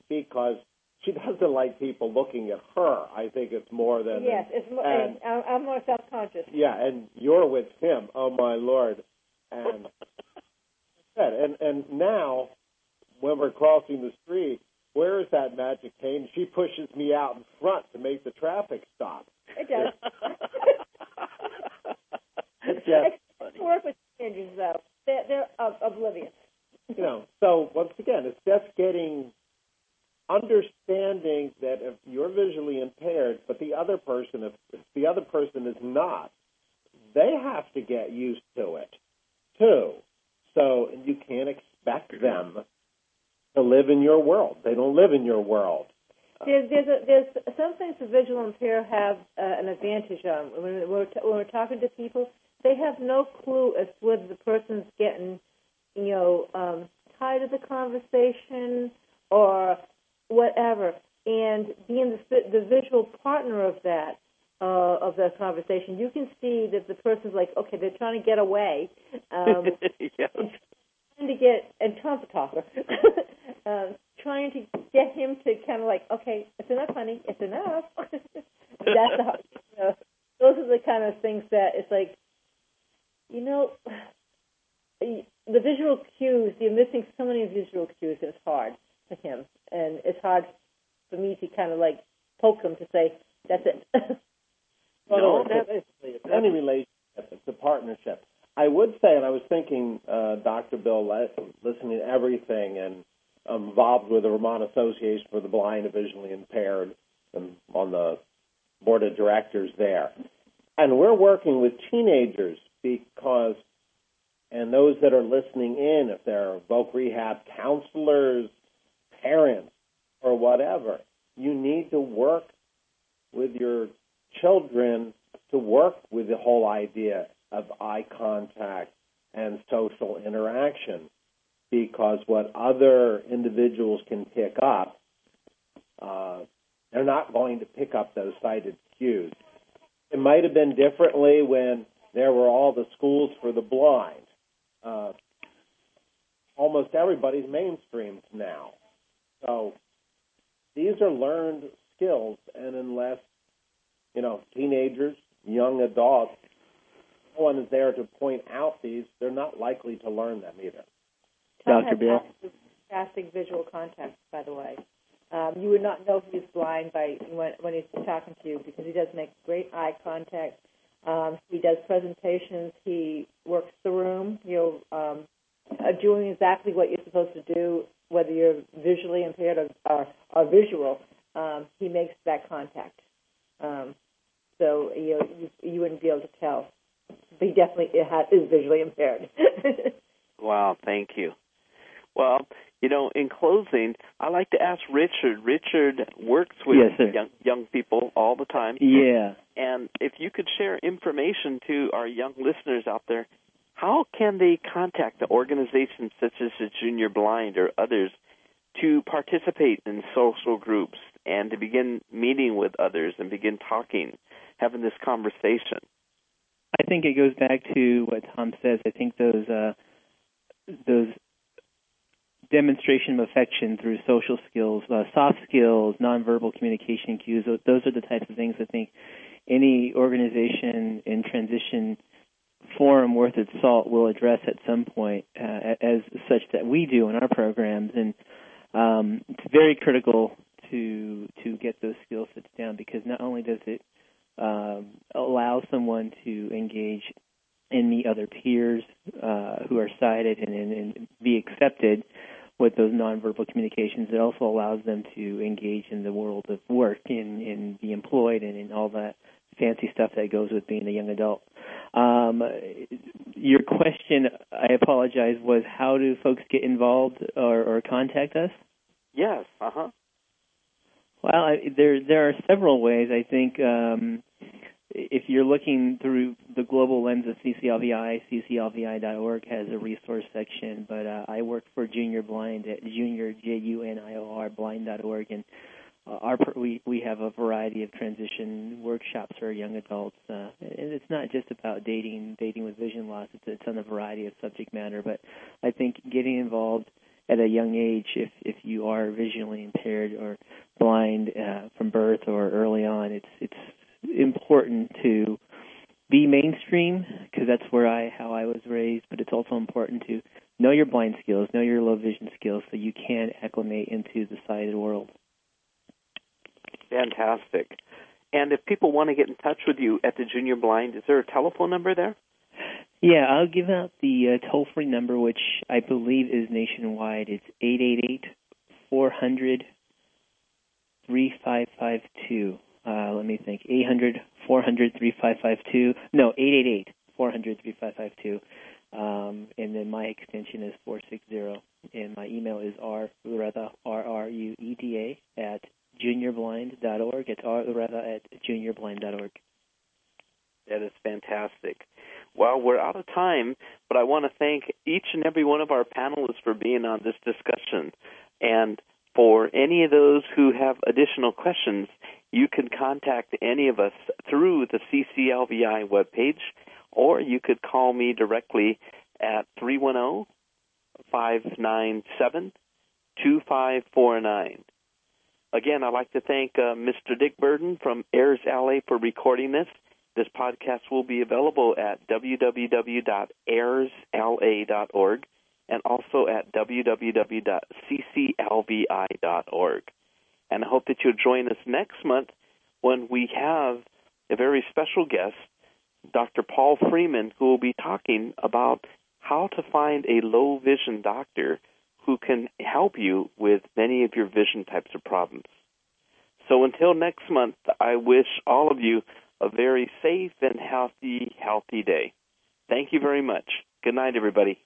[SPEAKER 3] because she doesn't like people looking at her, I think it's more than.
[SPEAKER 4] Yes, it's more,
[SPEAKER 3] and,
[SPEAKER 4] and I'm more self conscious.
[SPEAKER 3] Yeah, and you're with him, oh my lord. And, and, and now, when we're crossing the street, where is that magic cane? She pushes me out in front to make the traffic stop.
[SPEAKER 4] It does.
[SPEAKER 3] It's just,
[SPEAKER 4] It's work with teenagers, though. They're, they're oblivious.
[SPEAKER 3] you know, so once again, it's just getting understanding that if you're visually impaired, but the other person, if, if the other person is not, they have to get used to it too. So you can't expect them to live in your world. They don't live in your world.
[SPEAKER 4] There's, there's, a, there's some things the visual impaired have uh, an advantage on. When we're, t- when we're talking to people, they have no clue as to whether the person's getting, you know, um, tired of the conversation or whatever. And being the, the visual partner of that, uh, of that conversation, you can see that the person's like, okay, they're trying to get away. Um,
[SPEAKER 1] yes.
[SPEAKER 4] trying to get, and Tom's a talker, um, trying to get him to kind of like, okay, it's enough, honey, it's enough. That's the, you know, those are the kind of things that it's like, you know, the visual cues, you're missing so many visual cues, it's hard for him. And it's hard for me to kind of like poke him to say, that's it.
[SPEAKER 3] Well,
[SPEAKER 1] No,
[SPEAKER 3] it's, it's, it's any relationship. It's a partnership. I would say, and I was thinking, uh, Dr. Bill, listening to everything and I'm involved with the Vermont Association for the Blind and Visually Impaired and on the board of directors there. And we're working with teenagers because, and those that are listening in, if they're voc rehab counselors, parents, or whatever, you need to work with your children to work with the whole idea of eye contact social interaction because what other individuals can pick up, uh, they're not going to pick up those sighted cues. It might have been differently when there were all the schools for the blind. Uh, almost everybody's mainstreamed now. So these are learned skills, and unless you know teenagers, young adults, one is there to point out these, they're not likely to learn them either.
[SPEAKER 2] Dr. Bill.
[SPEAKER 4] Fantastic visual contact, by the way. Um, you would not know he's blind by when, when he's talking to you because he does make great eye contact. Um, he does presentations. He works the room. You know, um, uh, doing exactly what you're supposed to do, whether you're visually impaired or, or, or visual. Um, he makes that contact. Um, so you, know, you you wouldn't be able to tell. But he definitely is visually impaired.
[SPEAKER 1] wow, thank you. Well, you know, in closing, I like to ask Richard. Richard works with
[SPEAKER 2] yes,
[SPEAKER 1] young young people all the time.
[SPEAKER 2] Yeah.
[SPEAKER 1] And if you could share information to our young listeners out there, how can they contact the organizations such as the Junior Blind or others to participate in social groups and to begin meeting with others and begin talking, having this conversation?
[SPEAKER 2] I think it goes back to what Tom says. I think those uh, those demonstration of affection through social skills, uh, soft skills, nonverbal communication cues. Those are the types of things I think any organization in transition forum worth its salt will address at some point, uh, as such that we do in our programs, and um, it's very critical to to get those skill sets down because not only does it um, allow someone to engage and meet other peers uh, who are sighted and, and, and be accepted with those nonverbal communications. It also allows them to engage in the world of work and, and be employed and in all that fancy stuff that goes with being a young adult. Um, your question, I apologize, was how do folks get involved or, or contact us?
[SPEAKER 1] Yes. Uh huh.
[SPEAKER 2] Well, I, there there are several ways. I think um, if you're looking through the global lens of CCLVI, CCLVI.org has a resource section. But uh, I work for Junior Blind at Junior J U N I O R Blind.org, and uh, our we we have a variety of transition workshops for young adults, uh, and it's not just about dating dating with vision loss. It's it's on a variety of subject matter, but I think getting involved at a young age, if if you are visually impaired or blind uh, from birth or early on, it's it's important to be mainstream because that's where I how I was raised. But it's also important to know your blind skills, know your low vision skills, so you can acclimate into the sighted world.
[SPEAKER 1] Fantastic. And if people want to get in touch with you at the Junior Blind, is there a telephone number there?
[SPEAKER 2] Yeah, I'll give out the uh, toll free number, which I believe is nationwide. It's eight eight eight four hundred three five five two. Uh, let me think. 800 400 3552. No, 888 400 3552. Um, and then my extension is 460. And my email is rrueda, R-R-U-E-D-A, at juniorblind.org. It's rrueda at juniorblind.org.
[SPEAKER 1] That is fantastic. Well, we're out of time, but I want to thank each and every one of our panelists for being on this discussion. And for any of those who have additional questions, you can contact any of us through the CCLVI webpage, or you could call me directly at 310 597 2549. Again, I'd like to thank uh, Mr. Dick Burden from AIRS LA for recording this. This podcast will be available at www.airsla.org and also at www.cclvi.org. And I hope that you'll join us next month when we have a very special guest, Dr. Paul Freeman, who will be talking about how to find a low vision doctor who can help you with many of your vision types of problems. So until next month, I wish all of you a very safe and healthy, healthy day. Thank you very much. Good night, everybody.